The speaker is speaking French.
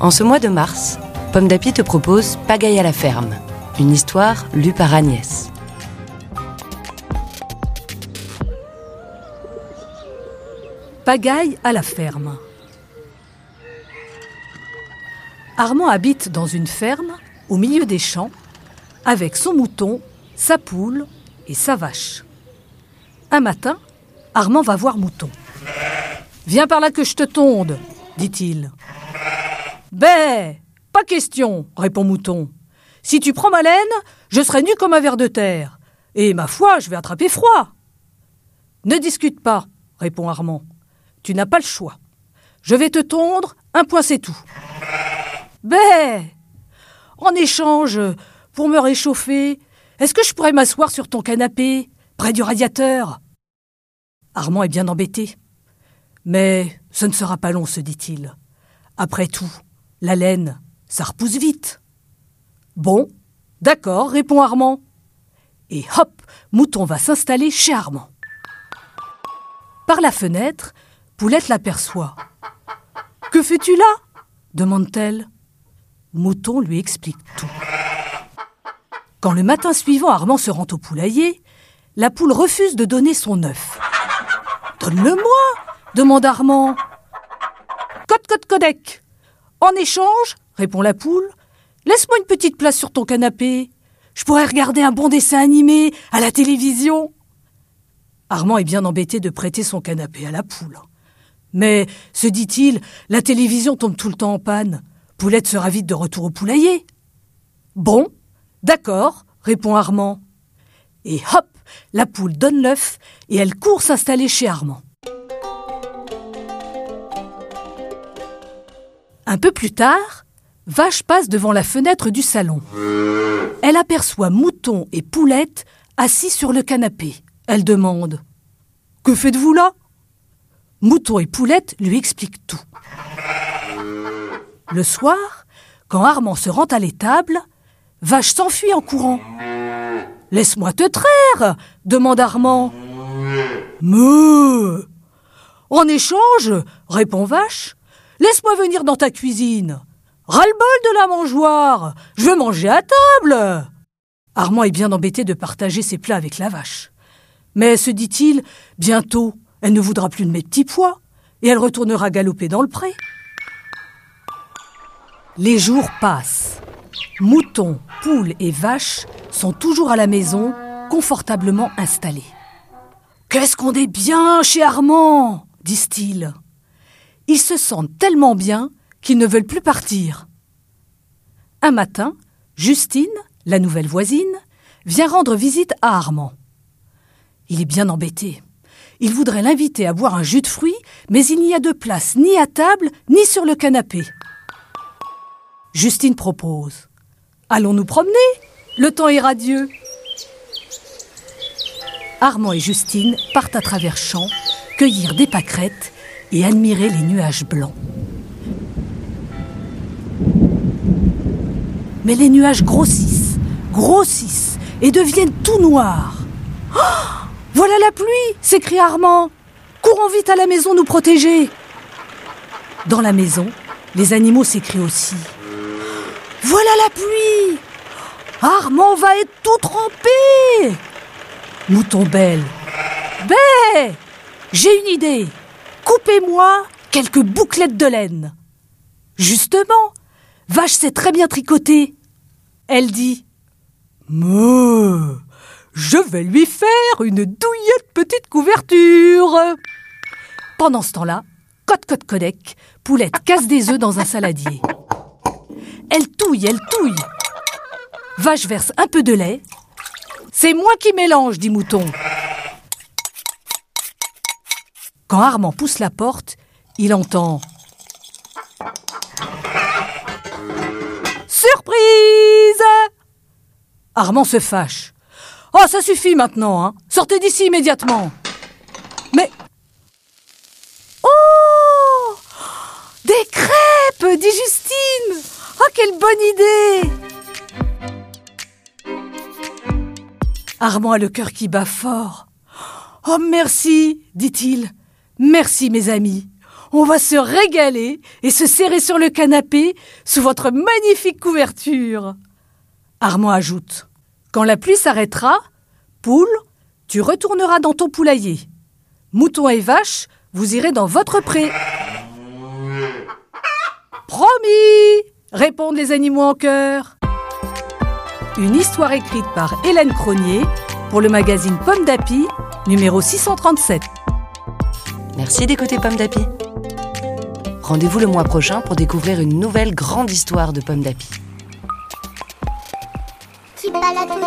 En ce mois de mars, Pomme d'Api te propose Pagaille à la ferme, une histoire lue par Agnès. Pagaille à la ferme. Armand habite dans une ferme au milieu des champs avec son mouton, sa poule et sa vache. Un matin, Armand va voir Mouton. Viens par là que je te tonde, dit-il. Ben, pas question, répond Mouton. Si tu prends ma laine, je serai nu comme un ver de terre. Et ma foi, je vais attraper froid. Ne discute pas, répond Armand. Tu n'as pas le choix. Je vais te tondre, un point c'est tout. Ben, en échange, pour me réchauffer, est-ce que je pourrais m'asseoir sur ton canapé, près du radiateur? Armand est bien embêté. Mais ce ne sera pas long, se dit-il. Après tout, la laine, ça repousse vite. Bon, d'accord, répond Armand. Et hop, Mouton va s'installer chez Armand. Par la fenêtre, Poulette l'aperçoit. Que fais-tu là? demande-t-elle. Mouton lui explique tout. Quand le matin suivant Armand se rend au poulailler, la poule refuse de donner son œuf. Donne-le-moi demande Armand. Code, code, codec. En échange, répond la poule, laisse-moi une petite place sur ton canapé. Je pourrais regarder un bon dessin animé à la télévision. Armand est bien embêté de prêter son canapé à la poule. Mais, se dit-il, la télévision tombe tout le temps en panne. Poulette sera vite de retour au poulailler. Bon, d'accord, répond Armand. Et hop, la poule donne l'œuf et elle court s'installer chez Armand. Un peu plus tard, Vache passe devant la fenêtre du salon. Elle aperçoit Mouton et Poulette assis sur le canapé. Elle demande Que faites-vous là? Mouton et Poulette lui expliquent tout. Le soir, quand Armand se rend à l'étable, Vache s'enfuit en courant. Laisse-moi te traire demande Armand. Me En échange, répond Vache, laisse-moi venir dans ta cuisine. Ras-le-bol de la mangeoire Je veux manger à table Armand est bien embêté de partager ses plats avec la vache. Mais, se dit-il, bientôt, elle ne voudra plus de mes petits pois, et elle retournera galoper dans le pré. Les jours passent. Moutons, poules et vaches sont toujours à la maison, confortablement installés. Qu'est-ce qu'on est bien chez Armand disent-ils. Ils se sentent tellement bien qu'ils ne veulent plus partir. Un matin, Justine, la nouvelle voisine, vient rendre visite à Armand. Il est bien embêté. Il voudrait l'inviter à boire un jus de fruits, mais il n'y a de place ni à table ni sur le canapé. Justine propose. Allons nous promener Le temps est radieux. Armand et Justine partent à travers champs, cueillir des pâquerettes et admirer les nuages blancs. Mais les nuages grossissent, grossissent et deviennent tout noirs. Oh voilà la pluie s'écrie Armand. Courons vite à la maison nous protéger. Dans la maison, les animaux s'écrient aussi. Voilà la pluie Armand va être tout trempé Mouton belle. Bé J'ai une idée. Coupez-moi quelques bouclettes de laine. Justement, Vache sait très bien tricoter. Elle dit Me, je vais lui faire une douillette petite couverture. Pendant ce temps-là, cote cote codec, Poulette casse des œufs dans un saladier. Elle touille, elle touille. Vache verse un peu de lait. C'est moi qui mélange, dit Mouton. Quand Armand pousse la porte, il entend Surprise Armand se fâche. Oh, ça suffit maintenant, hein Sortez d'ici immédiatement Mais. Oh Des crêpes dit Justine Oh, quelle bonne idée Armand a le cœur qui bat fort. Oh, merci dit-il. Merci, mes amis. On va se régaler et se serrer sur le canapé sous votre magnifique couverture. Armand ajoute Quand la pluie s'arrêtera, poule, tu retourneras dans ton poulailler. Mouton et vache, vous irez dans votre pré. Promis répondent les animaux en chœur. Une histoire écrite par Hélène Cronier pour le magazine Pomme d'Api, numéro 637. Merci d'écouter Pomme d'Api. Rendez-vous le mois prochain pour découvrir une nouvelle grande histoire de Pomme d'Api. Pomme d'Api